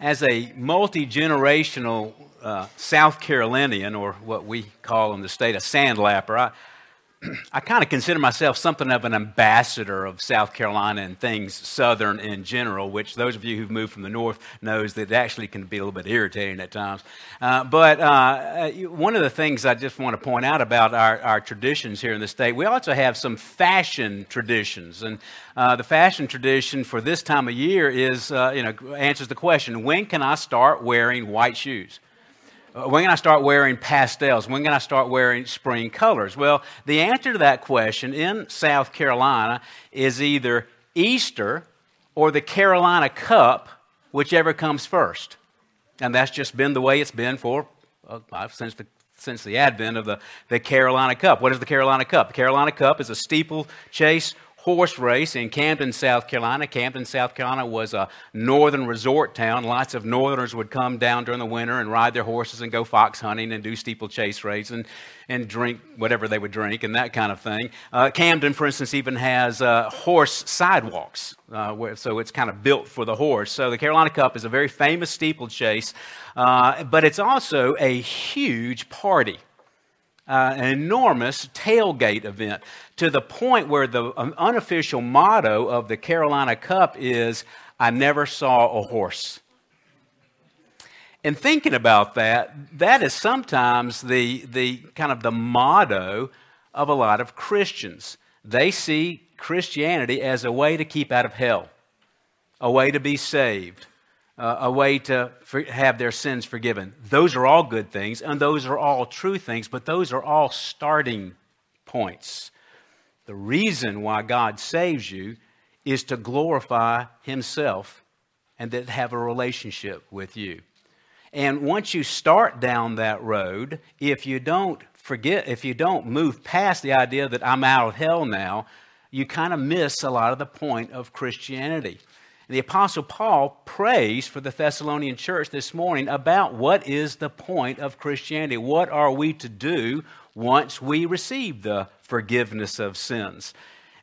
as a multi generational uh, South Carolinian, or what we call in the state a sandlapper, I, I kind of consider myself something of an ambassador of South Carolina and things Southern in general, which those of you who've moved from the North knows that it actually can be a little bit irritating at times. Uh, but uh, one of the things I just want to point out about our, our traditions here in the state, we also have some fashion traditions. And uh, the fashion tradition for this time of year is, uh, you know, answers the question, when can I start wearing white shoes? Uh, when can I start wearing pastels? When can I start wearing spring colors? Well, the answer to that question in South Carolina is either Easter or the Carolina Cup, whichever comes first. And that's just been the way it's been for uh, since the since the advent of the, the Carolina Cup. What is the Carolina Cup? The Carolina Cup is a steeplechase horse race in Camden, South Carolina. Camden, South Carolina was a northern resort town. Lots of northerners would come down during the winter and ride their horses and go fox hunting and do steeplechase races and, and drink whatever they would drink and that kind of thing. Uh, Camden, for instance, even has uh, horse sidewalks, uh, where, so it's kind of built for the horse. So the Carolina Cup is a very famous steeplechase, uh, but it's also a huge party uh, an enormous tailgate event to the point where the um, unofficial motto of the Carolina Cup is I never saw a horse. And thinking about that, that is sometimes the, the kind of the motto of a lot of Christians. They see Christianity as a way to keep out of hell, a way to be saved, uh, a way to for, have their sins forgiven. Those are all good things, and those are all true things, but those are all starting points. The reason why God saves you is to glorify Himself and to have a relationship with you. And once you start down that road, if you don't forget, if you don't move past the idea that I'm out of hell now, you kind of miss a lot of the point of Christianity. And the Apostle Paul prays for the Thessalonian church this morning about what is the point of Christianity. What are we to do once we receive the forgiveness of sins?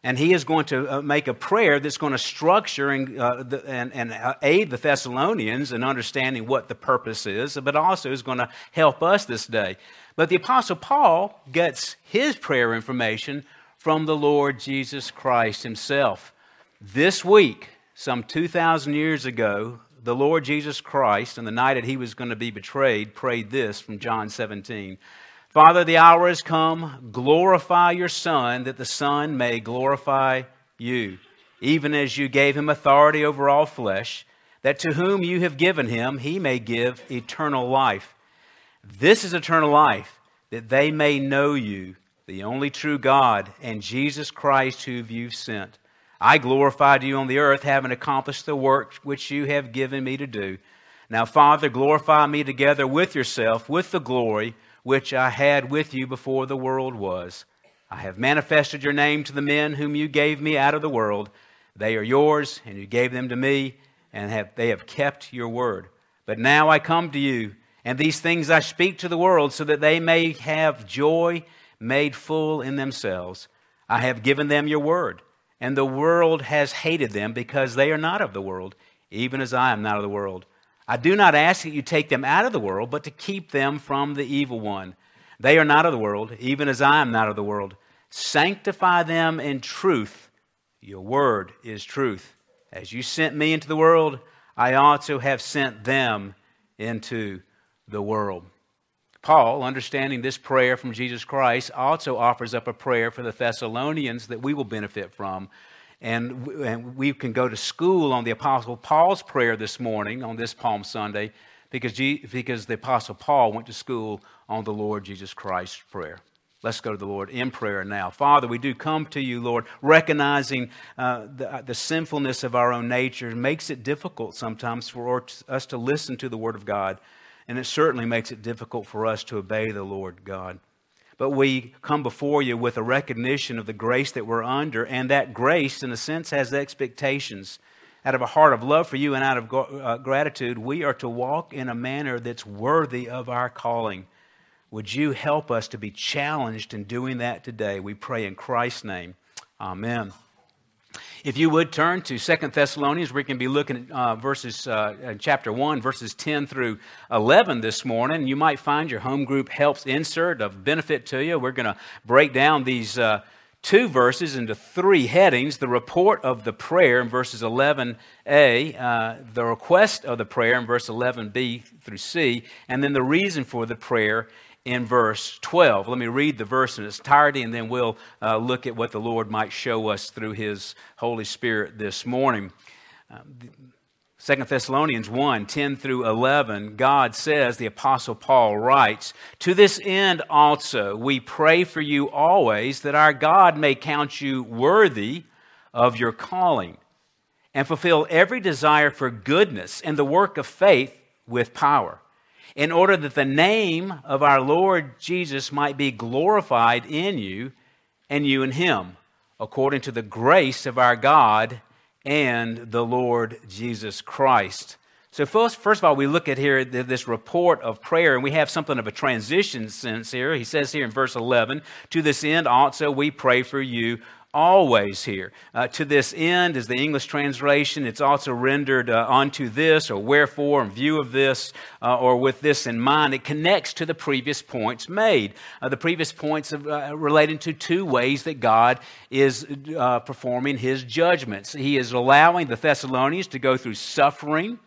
And he is going to uh, make a prayer that's going to structure and, uh, the, and, and uh, aid the Thessalonians in understanding what the purpose is, but also is going to help us this day. But the Apostle Paul gets his prayer information from the Lord Jesus Christ himself. This week, some 2,000 years ago, the Lord Jesus Christ, on the night that he was going to be betrayed, prayed this from John 17 Father, the hour has come. Glorify your Son, that the Son may glorify you, even as you gave him authority over all flesh, that to whom you have given him, he may give eternal life. This is eternal life, that they may know you, the only true God, and Jesus Christ, whom you've sent. I glorified you on the earth, having accomplished the work which you have given me to do. Now, Father, glorify me together with yourself, with the glory which I had with you before the world was. I have manifested your name to the men whom you gave me out of the world. They are yours, and you gave them to me, and have, they have kept your word. But now I come to you, and these things I speak to the world, so that they may have joy made full in themselves. I have given them your word and the world has hated them because they are not of the world, even as I am not of the world. I do not ask that you take them out of the world, but to keep them from the evil one. They are not of the world, even as I am not of the world. Sanctify them in truth. Your word is truth. As you sent me into the world, I also have sent them into the world. Paul, understanding this prayer from Jesus Christ, also offers up a prayer for the Thessalonians that we will benefit from. And, and we can go to school on the Apostle Paul's prayer this morning on this Palm Sunday because, because the Apostle Paul went to school on the Lord Jesus Christ's prayer. Let's go to the Lord in prayer now. Father, we do come to you, Lord, recognizing uh, the, the, sinfulness of our own nature. Makes it difficult sometimes for us to listen to the Word of God and it certainly makes it difficult for us to obey the Lord God. But we come before you with a recognition of the grace that we're under, and that grace, in a sense, has expectations. Out of a heart of love for you and out of uh, gratitude, we are to walk in a manner that's worthy of our calling. Would you help us to be challenged in doing that today? We pray in Christ's name. Amen. If you would turn to Second Thessalonians, we can be looking at uh, verses, uh, chapter 1, verses 10 through 11 this morning. You might find your home group helps insert of benefit to you. We're going to break down these uh, two verses into three headings the report of the prayer in verses 11a, uh, the request of the prayer in verse 11b through c, and then the reason for the prayer in verse 12. Let me read the verse in its entirety, and then we'll uh, look at what the Lord might show us through His Holy Spirit this morning. Uh, 2 Thessalonians 1 10 through 11, God says, the Apostle Paul writes, To this end also we pray for you always that our God may count you worthy of your calling and fulfill every desire for goodness and the work of faith with power in order that the name of our Lord Jesus might be glorified in you and you in him, according to the grace of our God and the Lord Jesus Christ. So, first, first of all, we look at here this report of prayer, and we have something of a transition sense here. He says here in verse 11, To this end also we pray for you always here. Uh, to this end is the English translation. It's also rendered uh, onto this or wherefore in view of this uh, or with this in mind. It connects to the previous points made. Uh, the previous points of, uh, relating to two ways that God is uh, performing his judgments. He is allowing the Thessalonians to go through suffering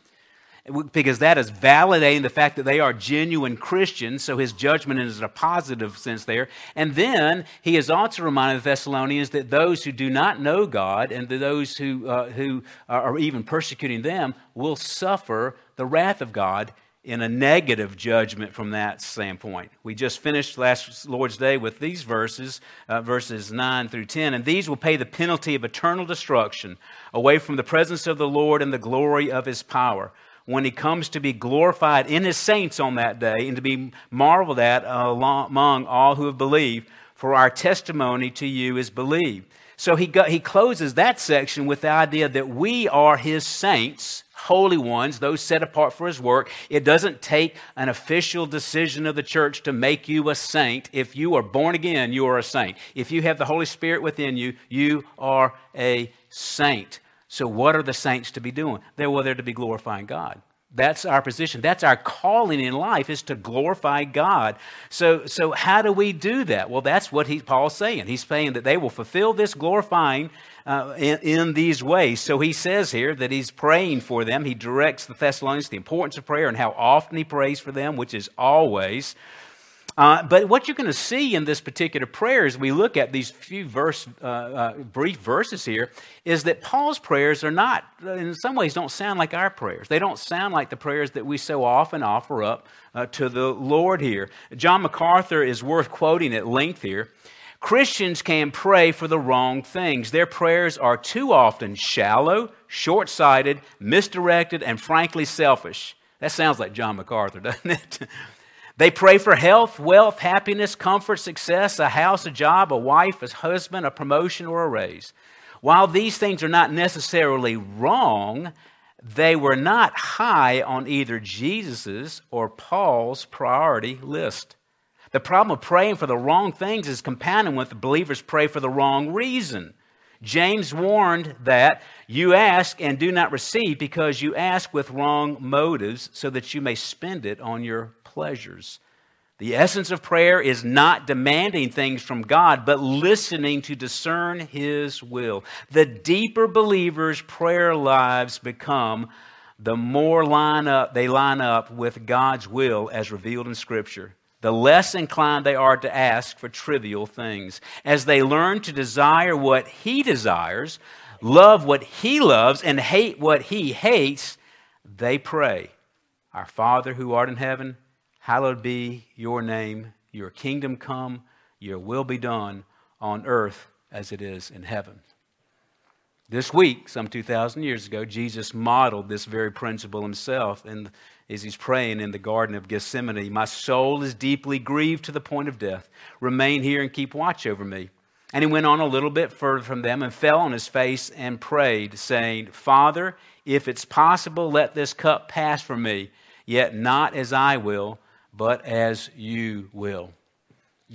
because that is validating the fact that they are genuine Christians, so his judgment is in a positive sense there. And then he is also reminding the Thessalonians that those who do not know God and those who, uh, who are even persecuting them will suffer the wrath of God in a negative judgment from that standpoint. We just finished last Lord's Day with these verses, uh, verses 9 through 10, and these will pay the penalty of eternal destruction away from the presence of the Lord and the glory of his power when he comes to be glorified in his saints on that day and to be marveled at among all who have believed, for our testimony to you is believed. So he, he closes that section with the idea that we are his saints, holy ones, those set apart for his work. It doesn't take an official decision of the church to make you a saint. If you are born again, you are a saint. If you have the Holy Spirit within you, you are a saint. So, what are the saints to be doing? They're well, they're to be glorifying God. That's our position. That's our calling in life is to glorify God. So, so how do we do that? Well, that's what he, Paul's saying. He's saying that they will fulfill this glorifying uh, in, in, these ways. So he says here that he's praying for them. He directs the Thessalonians the importance of prayer and how often he prays for them, which is always. Uh, but what you're going to see in this particular prayer as we look at these few verse, uh, uh, brief verses here is that Paul's prayers are not, in some ways, don't sound like our prayers. They don't sound like the prayers that we so often offer up uh, to the Lord here. John MacArthur is worth quoting at length here. Christians can pray for the wrong things. Their prayers are too often shallow, short sighted, misdirected, and frankly selfish. That sounds like John MacArthur, doesn't it? They pray for health, wealth, happiness, comfort, success, a house, a job, a wife, a husband, a promotion, or a raise. While these things are not necessarily wrong, they were not high on either Jesus's or Paul's priority list. The problem of praying for the wrong things is compounded when the believers pray for the wrong reason. James warned that you ask and do not receive because you ask with wrong motives so that you may spend it on your pleasures. The essence of prayer is not demanding things from God, but listening to discern His will. The deeper believers' prayer lives become, the more line up they line up with God's will as revealed in Scripture. The less inclined they are to ask for trivial things. As they learn to desire what He desires, love what He loves, and hate what He hates, they pray, Our Father who art in heaven, Hallowed be your name, your kingdom come, your will be done on earth as it is in heaven. This week, some 2,000 years ago, Jesus modeled this very principle himself and as he's praying in the Garden of Gethsemane. My soul is deeply grieved to the point of death. Remain here and keep watch over me. And he went on a little bit further from them and fell on his face and prayed, saying, Father, if it's possible, let this cup pass from me, yet not as I will, but as you will.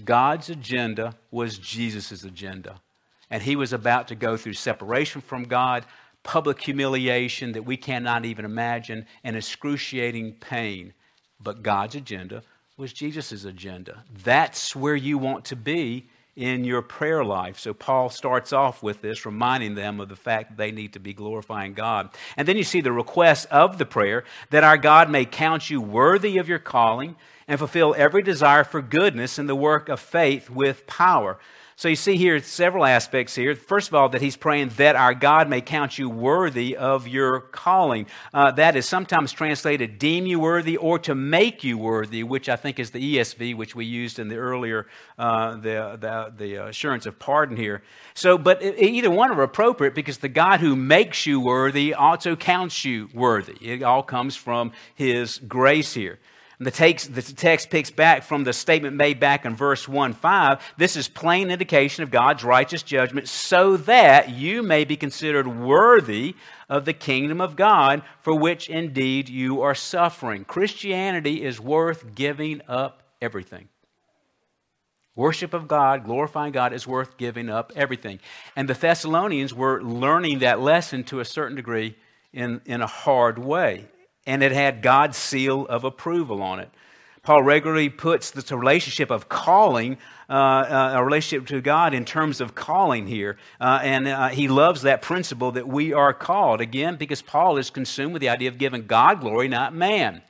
God's agenda was Jesus' agenda. And he was about to go through separation from God, public humiliation that we cannot even imagine, and excruciating pain. But God's agenda was Jesus' agenda. That's where you want to be in your prayer life. So Paul starts off with this, reminding them of the fact that they need to be glorifying God. And then you see the request of the prayer that our God may count you worthy of your calling and fulfill every desire for goodness in the work of faith with power. So you see here several aspects here. First of all, that he's praying that our God may count you worthy of your calling. Uh, that is sometimes translated deem you worthy or to make you worthy, which I think is the ESV, which we used in the earlier, uh, the, the, the, assurance of pardon here. So, but either one are appropriate because the God who makes you worthy also counts you worthy. It all comes from his grace here. The text, the text picks back from the statement made back in verse 1 5. This is plain indication of God's righteous judgment, so that you may be considered worthy of the kingdom of God, for which indeed you are suffering. Christianity is worth giving up everything. Worship of God, glorifying God, is worth giving up everything. And the Thessalonians were learning that lesson to a certain degree in, in a hard way and it had God's seal of approval on it. Paul regularly puts this relationship of calling, uh, uh, a relationship to God in terms of calling here. Uh, and uh, he loves that principle that we are called. Again, because Paul is consumed with the idea of giving God glory, not man.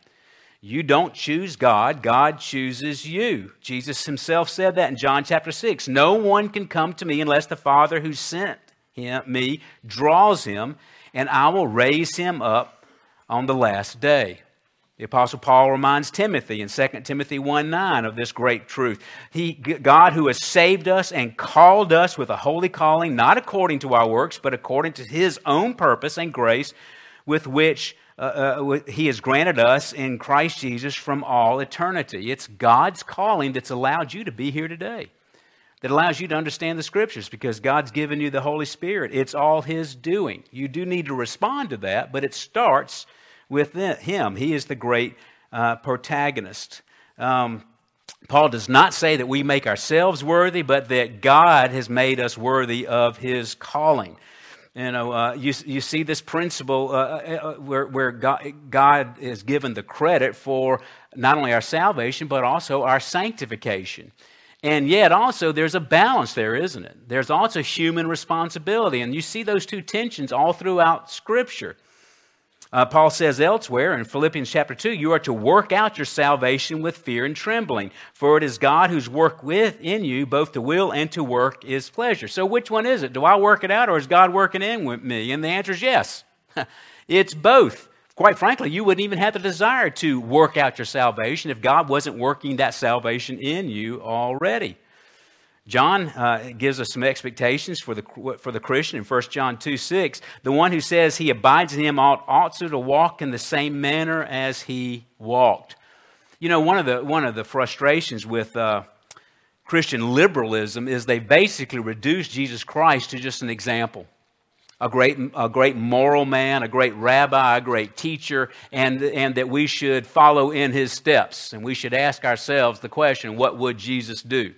You don't choose God, God chooses you. Jesus himself said that in John chapter 6. No one can come to me unless the Father who sent him, me draws him, and I will raise him up on the last day. The Apostle Paul reminds Timothy in 2 Timothy 1 9 of this great truth. He, God, who has saved us and called us with a holy calling, not according to our works, but according to his own purpose and grace, with which uh, uh, he has granted us in Christ Jesus from all eternity. It's God's calling that's allowed you to be here today, that allows you to understand the Scriptures because God's given you the Holy Spirit. It's all His doing. You do need to respond to that, but it starts with him. He is the great uh, protagonist. Um, Paul does not say that we make ourselves worthy, but that God has made us worthy of his calling. You know, uh, you, you see this principle uh, uh, uh where, where God, God is given the credit for not only our salvation, but also our sanctification. And yet, also, there's a balance there, isn't it? There's also human responsibility. And you see those two tensions all throughout Scripture. Uh, Paul says elsewhere in Philippians chapter 2, you are to work out your salvation with fear and trembling, for it is God who's worked within you both to will and to work is pleasure. So, which one is it? Do I work it out or is God working in with me? And the answer is yes. it's both. Quite frankly, you wouldn't even have the desire to work out your salvation if God wasn't working that salvation in you already. John uh, gives us some expectations for the, for the Christian in 1 John 2 6. The one who says he abides in him ought also to walk in the same manner as he walked. You know, one of the, one of the frustrations with uh, Christian liberalism is they basically reduce Jesus Christ to just an example. A great, a great moral man, a great rabbi, a great teacher, and, and that we should follow in his steps. And we should ask ourselves the question what would Jesus do?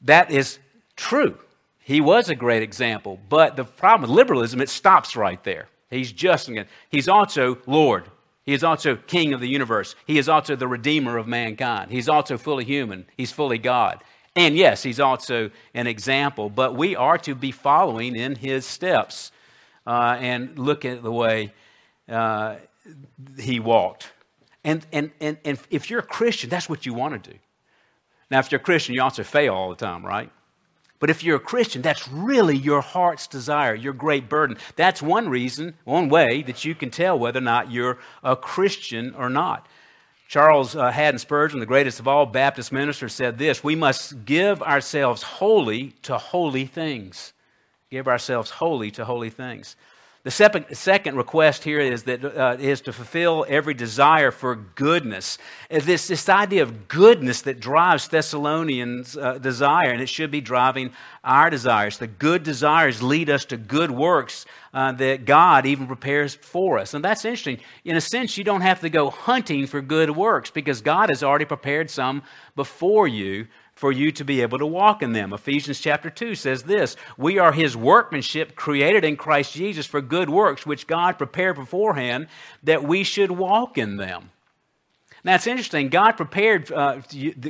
That is true. He was a great example. But the problem with liberalism, it stops right there. He's just, he's also Lord. He is also King of the universe. He is also the Redeemer of mankind. He's also fully human. He's fully God. And yes, he's also an example, but we are to be following in his steps uh, and look at the way uh, he walked. And, and, and, and if you're a Christian, that's what you want to do. Now, if you're a Christian, you also fail all the time, right? But if you're a Christian, that's really your heart's desire, your great burden. That's one reason, one way that you can tell whether or not you're a Christian or not. Charles uh, Haddon Spurgeon, the greatest of all Baptist ministers, said this We must give ourselves wholly to holy things. Give ourselves wholly to holy things. The second request here is, that, uh, is to fulfill every desire for goodness. This, this idea of goodness that drives Thessalonians' uh, desire, and it should be driving our desires. The good desires lead us to good works uh, that God even prepares for us. And that's interesting. In a sense, you don't have to go hunting for good works because God has already prepared some before you for you to be able to walk in them. Ephesians chapter 2 says this We are his workmanship created in Christ Jesus for good works, which God prepared beforehand that we should walk in them. Now it's interesting, God prepared uh,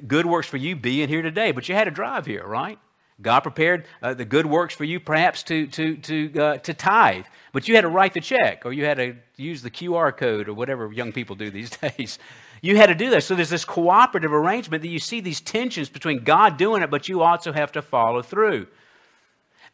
good works for you being here today, but you had to drive here, right? God prepared uh, the good works for you perhaps to, to, to, uh, to tithe, but you had to write the check or you had to use the QR code or whatever young people do these days. You had to do that. So there's this cooperative arrangement that you see these tensions between God doing it, but you also have to follow through.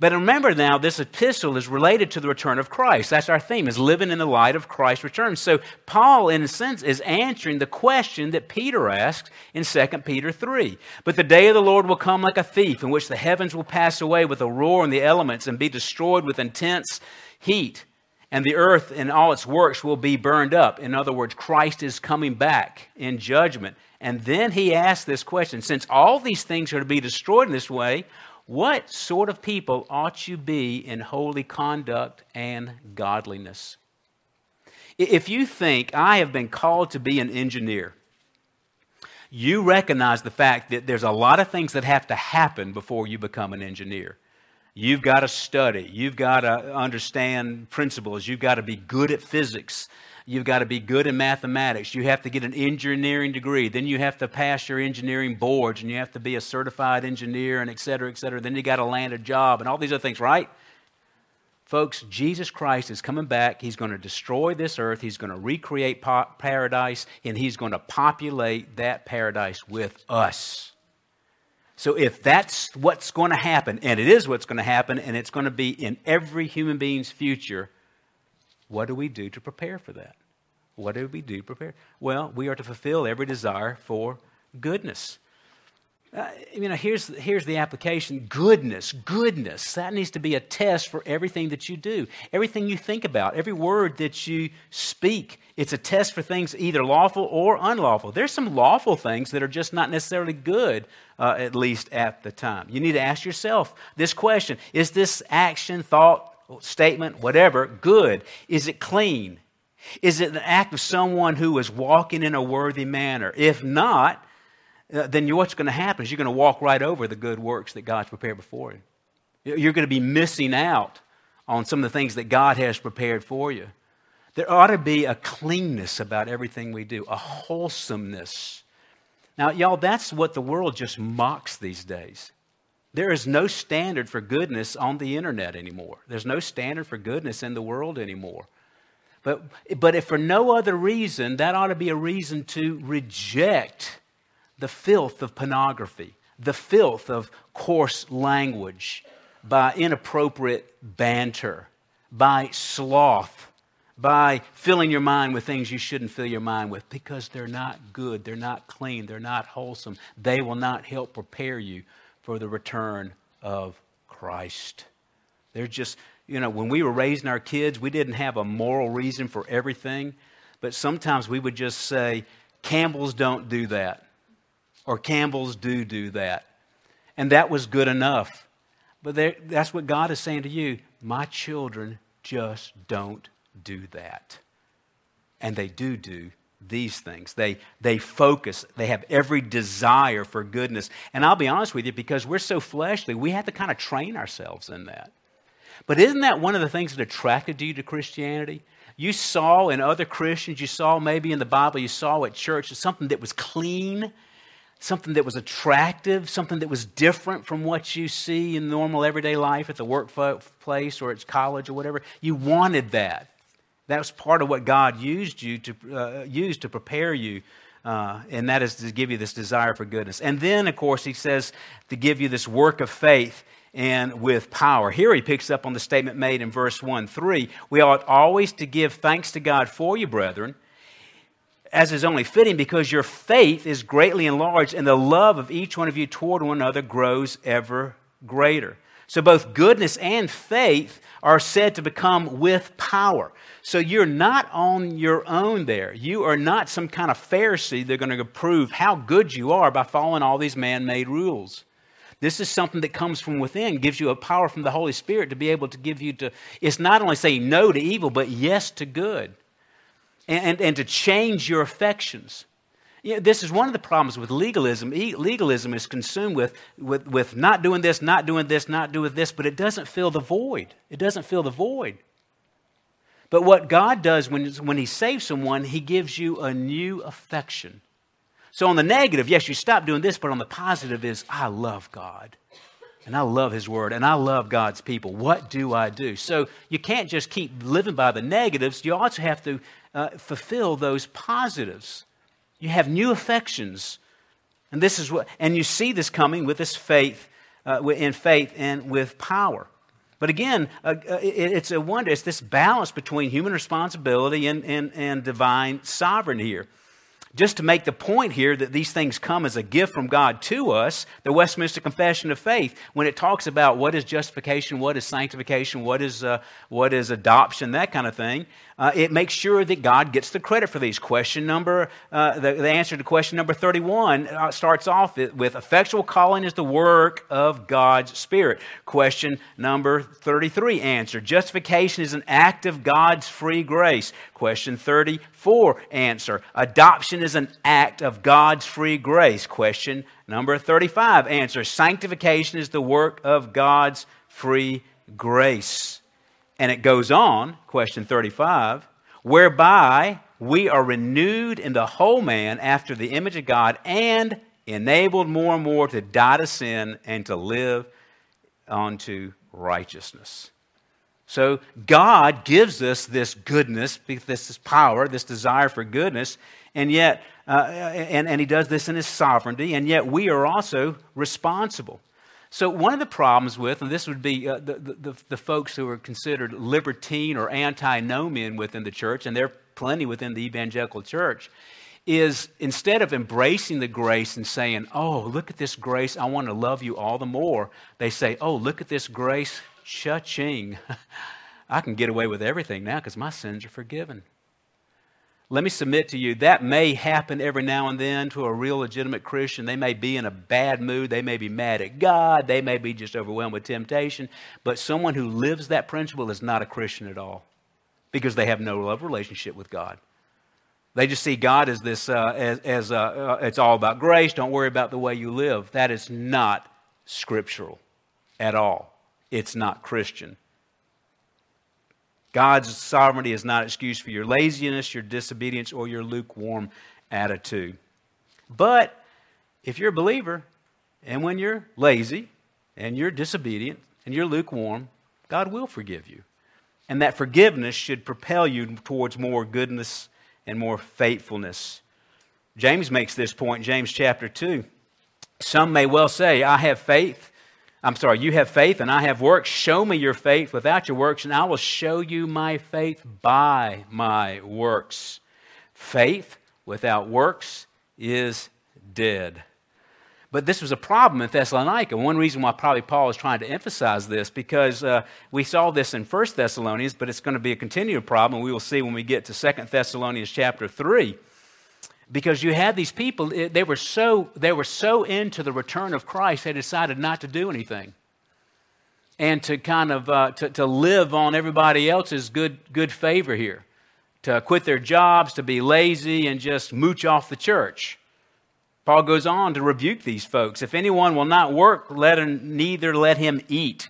But remember now, this epistle is related to the return of Christ. That's our theme, is living in the light of Christ's return. So Paul, in a sense, is answering the question that Peter asks in 2 Peter 3. But the day of the Lord will come like a thief, in which the heavens will pass away with a roar and the elements and be destroyed with intense heat and the earth and all its works will be burned up. In other words, Christ is coming back in judgment. And then he asks this question since all these things are to be destroyed in this way, what sort of people ought you be in holy conduct and godliness? If you think I have been called to be an engineer, you recognize the fact that there's a lot of things that have to happen before you become an engineer. You've got to study. You've got to understand principles. You've got to be good at physics. You've got to be good in mathematics. You have to get an engineering degree. Then you have to pass your engineering boards and you have to be a certified engineer and et cetera, et cetera. Then you got to land a job and all these other things, right? Folks, Jesus Christ is coming back. He's going to destroy this earth. He's going to recreate paradise and he's going to populate that paradise with us. So, if that's what's going to happen, and it is what's going to happen, and it's going to be in every human being's future, what do we do to prepare for that? What do we do to prepare? Well, we are to fulfill every desire for goodness. Uh, you know, here's, here's the application goodness, goodness. That needs to be a test for everything that you do, everything you think about, every word that you speak. It's a test for things either lawful or unlawful. There's some lawful things that are just not necessarily good, uh, at least at the time. You need to ask yourself this question Is this action, thought, statement, whatever, good? Is it clean? Is it an act of someone who is walking in a worthy manner? If not, uh, then what's going to happen is you're going to walk right over the good works that God's prepared before you. You're going to be missing out on some of the things that God has prepared for you. There ought to be a cleanness about everything we do, a wholesomeness. Now, y'all, that's what the world just mocks these days. There is no standard for goodness on the internet anymore. There's no standard for goodness in the world anymore. But, but if for no other reason, that ought to be a reason to reject the filth of pornography, the filth of coarse language, by inappropriate banter, by sloth, by filling your mind with things you shouldn't fill your mind with because they're not good, they're not clean, they're not wholesome. They will not help prepare you for the return of Christ. They're just, you know, when we were raising our kids, we didn't have a moral reason for everything, but sometimes we would just say, Campbell's don't do that or Campbell's do do that. And that was good enough. But that's what God is saying to you. My children just don't do that. And they do do these things. They, they focus, they have every desire for goodness. And I'll be honest with you, because we're so fleshly, we have to kind of train ourselves in that. But isn't that one of the things that attracted you to Christianity? You saw in other Christians, you saw maybe in the Bible, you saw at church something that was clean something that was attractive, something that was different from what you see in normal everyday life at the workplace or at college or whatever. You wanted that. That was part of what God used you to uh, use to prepare you, uh, and that is to give you this desire for goodness. And then, of course, He says to give you this work of faith and with power. Here he picks up on the statement made in verse 1 3. We ought always to give thanks to God for you, brethren as is only fitting, because your faith is greatly enlarged, and the love of each one of you toward one another grows ever greater. So both goodness and faith are said to become with power. So you're not on your own there. You are not some kind of Pharisee that's going to prove how good you are by following all these man made rules. This is something that comes from within, gives you a power from the Holy Spirit to be able to give you to, it's not only saying no to evil, but yes to good and, and to change your affections. You know, this is one of the problems with legalism. legalism is consumed with, with, with not doing this, not doing this, not doing this, but it doesn't fill the void. It doesn't fill the void. But what God does when, when He saves someone, He gives you a new affection. So on the negative, yes, you stop doing this, but on the positive is, I love God. And I love His Word, and I love God's people. What do I do? So you can't just keep living by the negatives. You also have to uh, fulfill those positives. You have new affections. And this is what, and you see this coming with this faith, uh, in faith and with power. But again, uh, uh it's a wonder. It's this balance between human responsibility and, and, and divine sovereignty here just to make the point here that these things come as a gift from God to us, the Westminster Confession of Faith, when it talks about what is justification, what is sanctification, what is, uh, what is adoption, that kind of thing, uh, it makes sure that God gets the credit for these. Question number, uh, the, the, answer to question number 31 uh, starts off with effectual calling is the work of God's Spirit. Question number 33 answer justification is an act of God's free grace. Question 34 answer adoption is an act of God's free grace. Question number 35 answer sanctification is the work of God's free grace. And it goes on, question 35, whereby we are renewed in the whole man after the image of God and enabled more and more to die to sin and to live unto righteousness. So God gives us this goodness, this power, this desire for goodness, and yet, uh, and, and He does this in His sovereignty, and yet we are also responsible. So, one of the problems with, and this would be uh, the, the, the, folks who are considered libertine or antinomian within the church, and there are plenty within the evangelical church, is instead of embracing the grace and saying, Oh, look at this grace, I want to love you all the more, they say, Oh, look at this grace, cha-ching. I can get away with everything now because my sins are forgiven. Let me submit to you that may happen every now and then to a real legitimate Christian. They may be in a bad mood. They may be mad at God. They may be just overwhelmed with temptation. But someone who lives that principle is not a Christian at all because they have no love relationship with God. They just see God as this, uh, as, as uh, uh, it's all about grace. Don't worry about the way you live. That is not scriptural at all. It's not Christian. God's sovereignty is not excuse for your laziness, your disobedience, or your lukewarm attitude. But if you're a believer, and when you're lazy, and you're disobedient, and you're lukewarm, God will forgive you. And that forgiveness should propel you towards more goodness and more faithfulness. James makes this point James chapter 2. Some may well say, I have faith I'm sorry, you have faith and I have works. Show me your faith without your works, and I will show you my faith by my works. Faith without works is dead. But this was a problem in Thessalonica. One reason why probably Paul is trying to emphasize this, because uh, we saw this in 1 Thessalonians, but it's going to be a continued problem. We will see when we get to 2 Thessalonians chapter 3 because you had these people they were so they were so into the return of christ they decided not to do anything. And to kind of uh, to, to live on everybody else's good good favor here. To quit their jobs to be lazy and just mooch off the church. Paul goes on to rebuke these folks. If anyone will not work let him, neither let him eat.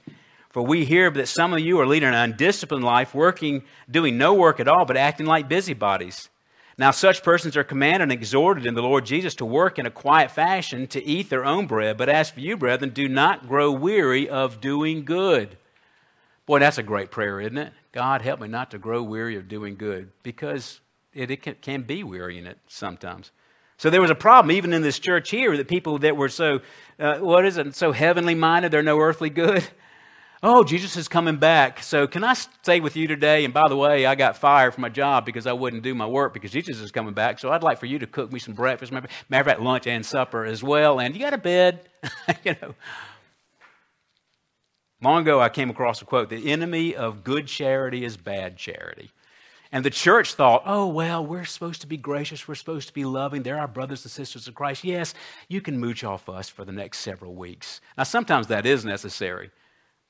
For we hear that some of you are leading an undisciplined life working doing no work at all but acting like busybodies now, such persons are commanded and exhorted in the Lord Jesus to work in a quiet fashion to eat their own bread. But as for you, brethren, do not grow weary of doing good. Boy, that's a great prayer, isn't it? God, help me not to grow weary of doing good because it, it can, be wearying it sometimes. So there was a problem even in this church here that people that were so, uh, what is it, so heavenly minded, they're no earthly good. Oh, Jesus is coming back. So, can I stay with you today? And by the way, I got fired from my job because I wouldn't do my work because Jesus is coming back. So, I'd like for you to cook me some breakfast, matter of fact, lunch and supper as well. And you got a bed, you know. Long ago, I came across a quote The enemy of good charity is bad charity. And the church thought, oh, well, we're supposed to be gracious. We're supposed to be loving. They're our brothers and sisters of Christ. Yes, you can mooch off us for the next several weeks. Now, sometimes that is necessary.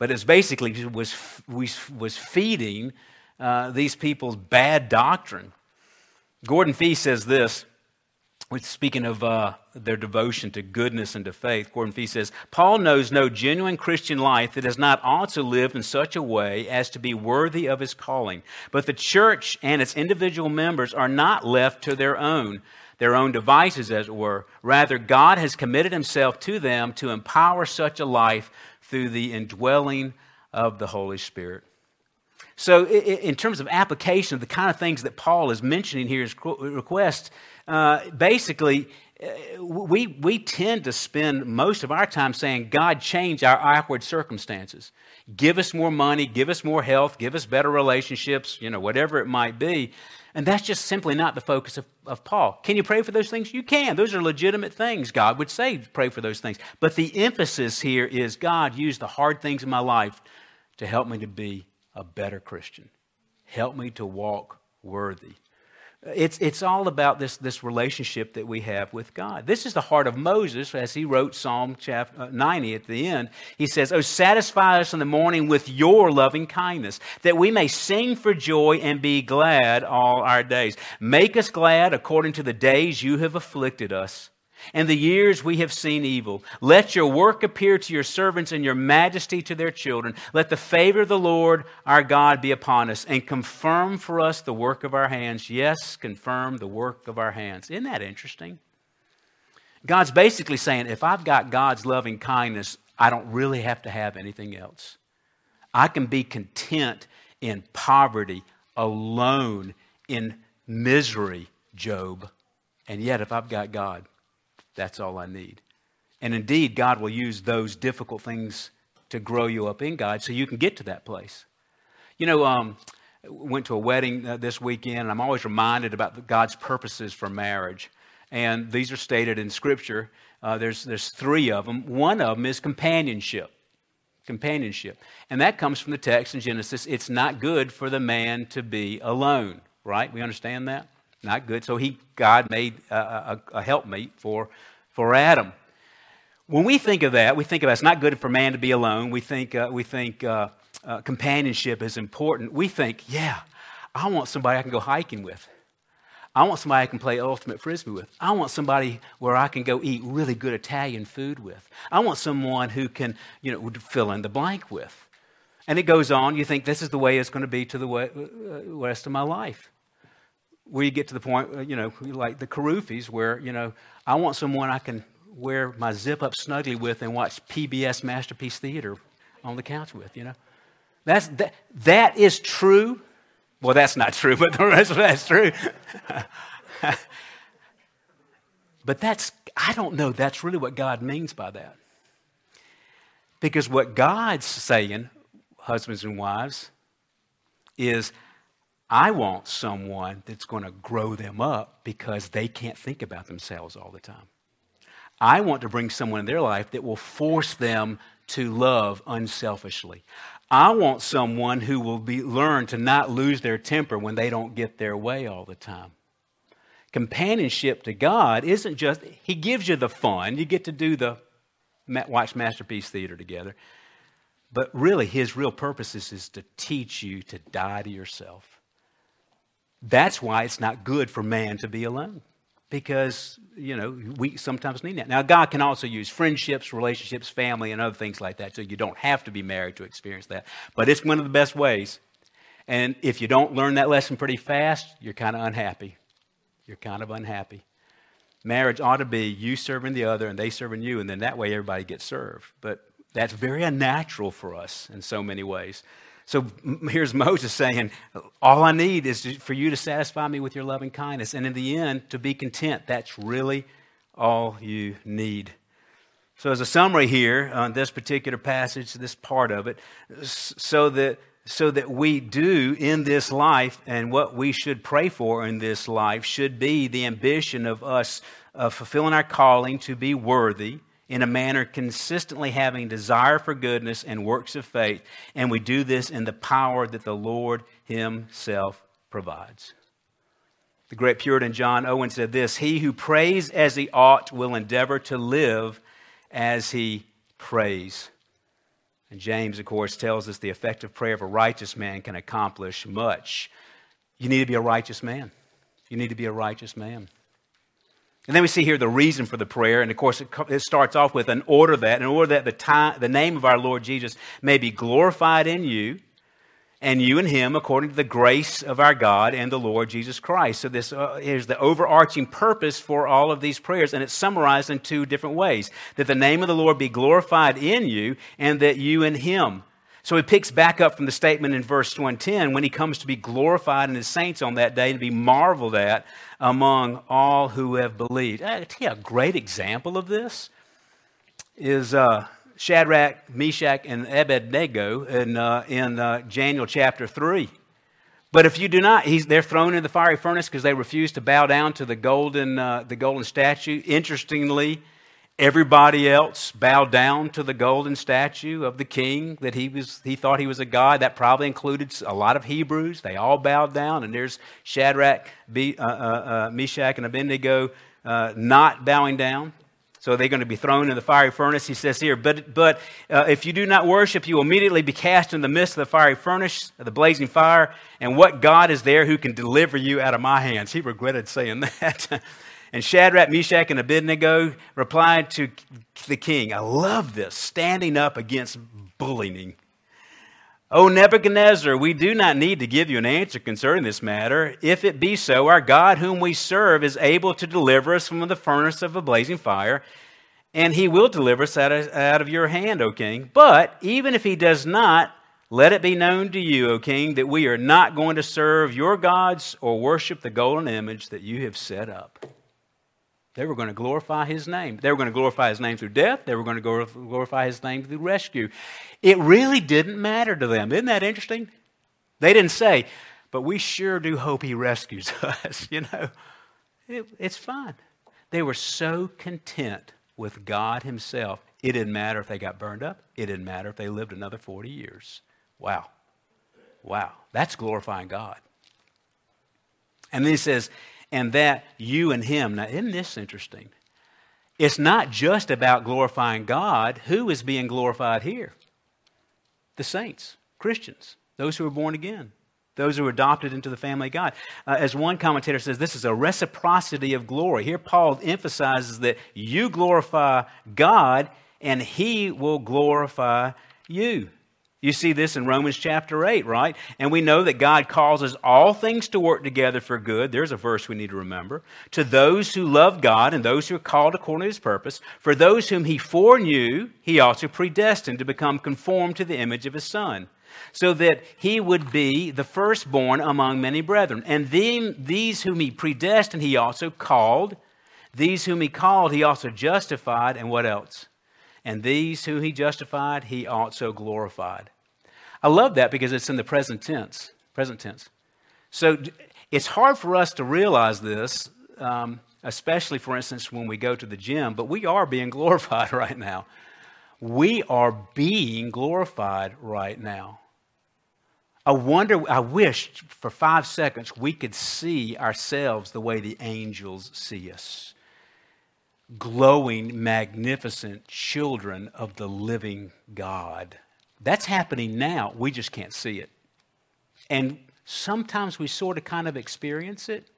But it's basically was, was feeding uh, these people's bad doctrine. Gordon Fee says this speaking of uh, their devotion to goodness and to faith, Gordon Fee says, Paul knows no genuine Christian life that has not also lived in such a way as to be worthy of his calling. But the church and its individual members are not left to their own, their own devices, as it were. Rather, God has committed himself to them to empower such a life through the indwelling of the Holy Spirit. So, in terms of application of the kind of things that Paul is mentioning here, his request, uh, basically, uh, we, we tend to spend most of our time saying, God, change our awkward circumstances. Give us more money, give us more health, give us better relationships, you know, whatever it might be. And that's just simply not the focus of, of Paul. Can you pray for those things? You can. Those are legitimate things. God would say, pray for those things. But the emphasis here is God, use the hard things in my life to help me to be a better Christian. Help me to walk worthy. It's, it's all about this, this relationship that we have with God. This is the heart of Moses as he wrote Psalm chapter uh, 90 at the end. He says, Oh, satisfy us in the morning with your loving kindness, that we may sing for joy and be glad all our days. Make us glad according to the days you have afflicted us and the years we have seen evil. Let your work appear to your servants and your majesty to their children. Let the favor of the Lord our God be upon us and confirm for us the work of our hands. Yes, confirm the work of our hands. Isn't that interesting? God's basically saying if I've got God's loving kindness, I don't really have to have anything else. I can be content in poverty, alone, in misery, Job. And yet, if I've got God, that's all I need. And indeed, God will use those difficult things to grow you up in God so you can get to that place. You know, um, went to a wedding uh, this weekend, and I'm always reminded about God's purposes for marriage. And these are stated in Scripture. Uh, there's, there's three of them. One of them is companionship. Companionship. And that comes from the text in Genesis. It's not good for the man to be alone, right? We understand that? Not good. So he, God made a, a, a helpmeet for, for Adam. When we think of that, we think of it's not good for man to be alone. We think, uh, we think uh, uh, companionship is important. We think, yeah, I want somebody I can go hiking with. I want somebody I can play ultimate frisbee with. I want somebody where I can go eat really good Italian food with. I want someone who can, you know, fill in the blank with. And it goes on. You think this is the way it's going to be to the uh, rest of my life you get to the point, uh, you know, like the Karufis, where, you know, I want someone I can wear my zip up snugly with and watch PBS Masterpiece Theater on the couch with, you know. That's, that, that is true. Well, that's not true, but the rest of that's true. but that's, I don't know, that's really what God means by that. Because what God's saying, husbands and wives, is I want someone that's going to grow them up because they can't think about themselves all the time. I want to bring someone in their life that will force them to love unselfishly. I want someone who will be, learn to not lose their temper when they don't get their way all the time. Companionship to God isn't just, He gives you the fun. You get to do the watch Masterpiece Theater together. But really, His real purpose is, is to teach you to die to yourself that's why it's not good for man to be alone. Because, you know, we sometimes need that. Now, God can also use friendships, relationships, family, and other things like that, so you don't have to be married to experience that. But it's one of the best ways. And if you don't learn that lesson pretty fast, you're kind of unhappy. You're kind of unhappy. Marriage ought to be you serving the other and they serving you, and then that way everybody gets served. But that's very unnatural for us in so many ways. So here's Moses saying, All I need is for you to satisfy me with your loving kindness. And in the end, to be content. That's really all you need. So, as a summary here on this particular passage, this part of it, so that, so that we do in this life and what we should pray for in this life should be the ambition of us of fulfilling our calling to be worthy in a manner consistently having desire for goodness and works of faith, and we do this in the power that the Lord Himself provides. The great Puritan John Owen said this He who prays as he ought will endeavor to live as he prays. And James, of course, tells us the effective prayer of a righteous man can accomplish much. You need to be a righteous man. You need to be a righteous man. And then we see here the reason for the prayer. And of course, it, it starts off with an order that, in order that the, time, the name of our Lord Jesus may be glorified in you and you and him according to the grace of our God and the Lord Jesus Christ. So this uh, is the overarching purpose for all of these prayers and it's summarized in two different ways. That the name of the Lord be glorified in you and that you and him. So he picks back up from the statement in verse 110 when he comes to be glorified in his saints on that day and be marveled at among all who have believed. I tell you a great example of this is uh, Shadrach, Meshach, and Abednego in, uh, in uh, Daniel chapter 3. But if you do not, they're thrown in the fiery furnace because they refuse to bow down to the golden, uh, the golden statue. Interestingly, everybody else bowed down to the golden statue of the king that he, was, he thought he was a god. That probably included a lot of Hebrews. They all bowed down, and there's Shadrach, uh, uh, uh, Meshach, and Abednego uh, not bowing down. So they're going to be thrown in the fiery furnace. He says here, but, but uh, if you do not worship, you will immediately be cast in the midst of the fiery furnace, the blazing fire. And what God is there who can deliver you out of my hands? He regretted saying that. And Shadrach, Meshach, and Abednego replied to the king, I love this, standing up against bullying. O Nebuchadnezzar, we do not need to give you an answer concerning this matter. If it be so, our God, whom we serve, is able to deliver us from the furnace of a blazing fire, and he will deliver us out of, your hand, O king. But even if he does not, let it be known to you, O king, that we are not going to serve your gods or worship the golden image that you have set up. They were going to glorify his name. They were going to glorify his name through death. They were going to glorify his name through rescue. It really didn't matter to them. Isn't that interesting? They didn't say, but we sure do hope he rescues us. you know, it, it's fine. They were so content with God himself. It didn't matter if they got burned up. It didn't matter if they lived another 40 years. Wow. Wow. That's glorifying God. And then he says, and that you and him. Now, isn't this interesting? It's not just about glorifying God. Who is being glorified here? The saints, Christians, those who are born again, those who are adopted into the family of God. Uh, as one commentator says, this is a reciprocity of glory. Here, Paul emphasizes that you glorify God and he will glorify you. You see this in Romans chapter 8, right? And we know that God causes all things to work together for good. There's a verse we need to remember. To those who love God and those who are called according to his purpose, for those whom he foreknew, he also predestined to become conformed to the image of his Son, so that he would be the firstborn among many brethren. And then these whom he predestined, he also called. These whom he called, he also justified. And what else? And these whom he justified, he also glorified. I love that because it's in the present tense. Present tense. So it's hard for us to realize this, um, especially, for instance, when we go to the gym, but we are being glorified right now. We are being glorified right now. I wonder, I wish for five seconds we could see ourselves the way the angels see us glowing, magnificent children of the living God. That's happening now. We just can't see it. And sometimes we sort of kind of experience it.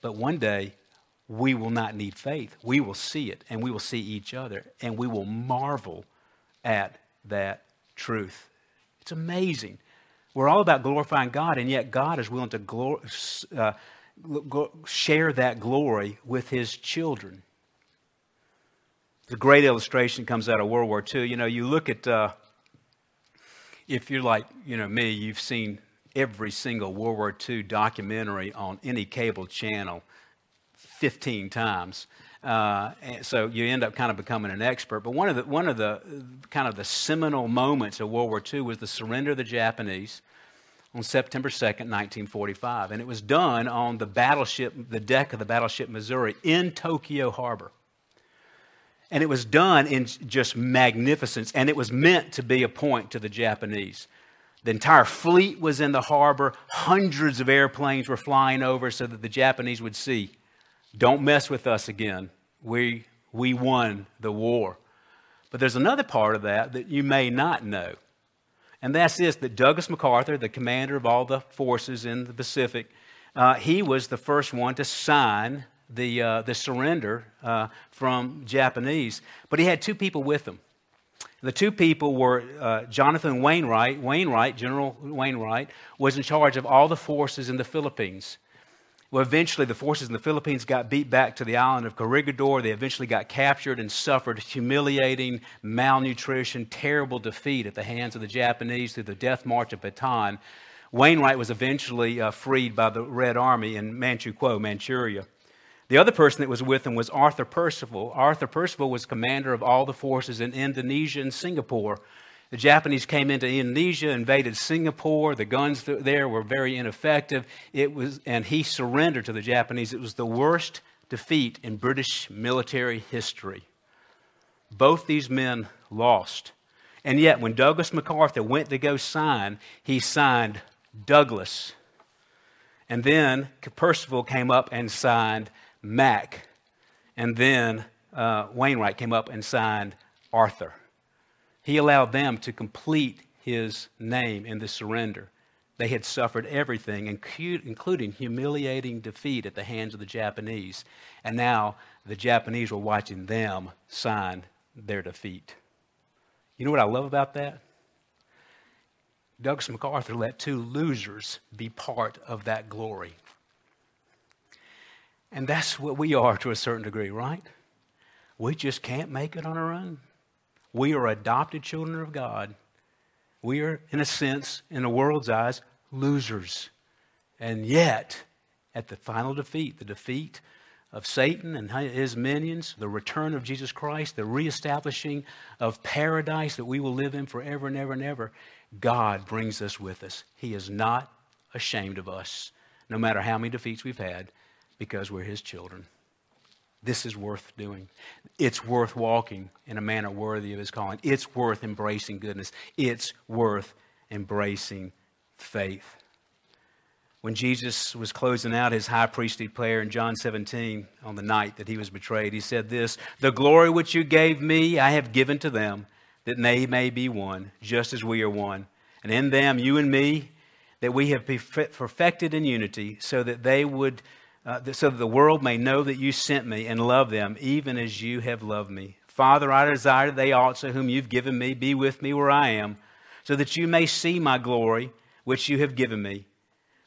But one day, we will not need faith. We will see it, and we will see each other, and we will marvel at that truth. It's amazing. We're all about glorifying God, and yet God is willing to glor- uh, share that glory with His children. The great illustration comes out of World War II. You know, you look at, uh, if you're like, you know, me, you've seen every single World War II documentary on any cable channel 15 times. Uh, so you end up kind of becoming an expert. But one of the one of the kind of the seminal moments of World War II was the surrender of the Japanese on September 2nd, 1945, and it was done on the battleship, the deck of the battleship Missouri in Tokyo Harbor. And it was done in just magnificence, and it was meant to be a point to the Japanese. The entire fleet was in the harbor. Hundreds of airplanes were flying over so that the Japanese would see don't mess with us again. We, we won the war. But there's another part of that that you may not know. And that's this that Douglas MacArthur, the commander of all the forces in the Pacific, uh, he was the first one to sign the, uh, the surrender uh, from Japanese, but he had two people with him. The two people were uh, Jonathan Wainwright. Wainwright, General Wainwright, was in charge of all the forces in the Philippines. Well, eventually, the forces in the Philippines got beat back to the island of Corregidor. They eventually got captured and suffered humiliating malnutrition, terrible defeat at the hands of the Japanese through the death march of Bataan. Wainwright was eventually uh, freed by the Red Army in Manchukuo, Manchuria. The other person that was with him was Arthur Percival. Arthur Percival was commander of all the forces in Indonesia and Singapore. The Japanese came into Indonesia, invaded Singapore. The guns there were very ineffective. It was, and he surrendered to the Japanese. It was the worst defeat in British military history. Both these men lost. And yet, when Douglas MacArthur went to go sign, he signed Douglas. And then Percival came up and signed Mac. And then uh, Wainwright came up and signed Arthur. He allowed them to complete his name in the surrender. They had suffered everything, including humiliating defeat at the hands of the Japanese. And now the Japanese were watching them sign their defeat. You know what I love about that? Douglas MacArthur let two losers be part of that glory. And that's what we are to a certain degree, right? We just can't make it on our own. We are adopted children of God. We are, in a sense, in the world's eyes, losers. And yet, at the final defeat, the defeat of Satan and his minions, the return of Jesus Christ, the reestablishing of paradise that we will live in forever and ever and ever, God brings us with us. He is not ashamed of us, no matter how many defeats we've had, because we're His children. This is worth doing. It's worth walking in a manner worthy of his calling. It's worth embracing goodness. It's worth embracing faith. When Jesus was closing out his high priestly prayer in John 17 on the night that he was betrayed, he said this The glory which you gave me, I have given to them, that they may be one, just as we are one. And in them, you and me, that we have perfected in unity, so that they would uh, so that the world may know that you sent me and love them, even as you have loved me. Father, I desire that they also, whom you've given me, be with me where I am, so that you may see my glory, which you have given me.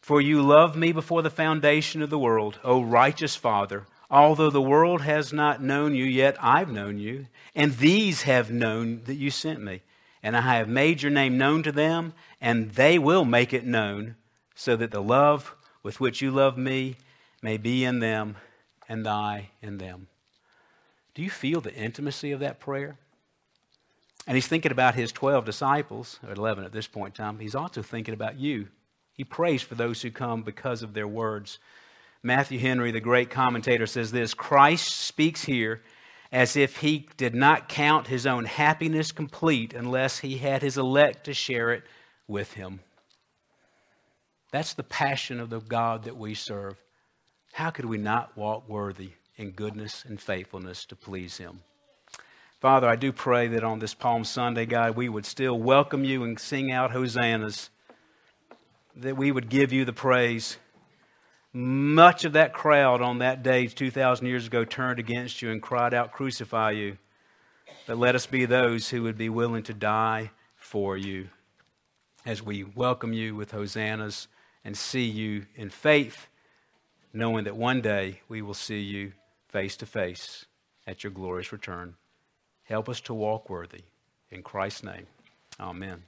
For you loved me before the foundation of the world, O righteous Father. Although the world has not known you, yet I've known you, and these have known that you sent me. And I have made your name known to them, and they will make it known, so that the love with which you love me may be in them and I in them. Do you feel the intimacy of that prayer? And he's thinking about his 12 disciples, or 11 at this point in time. He's also thinking about you. He prays for those who come because of their words. Matthew Henry, the great commentator, says this Christ speaks here as if he did not count his own happiness complete unless he had his elect to share it with him. That's the passion of the God that we serve. How could we not walk worthy in goodness and faithfulness to please Him? Father, I do pray that on this Palm Sunday, God, we would still welcome you and sing out hosannas, that we would give you the praise. Much of that crowd on that day 2,000 years ago turned against you and cried out, Crucify you. But let us be those who would be willing to die for you as we welcome you with hosannas and see you in faith knowing that one day we will see you face to face at your glorious return. Help us to walk worthy. In Christ's name, amen.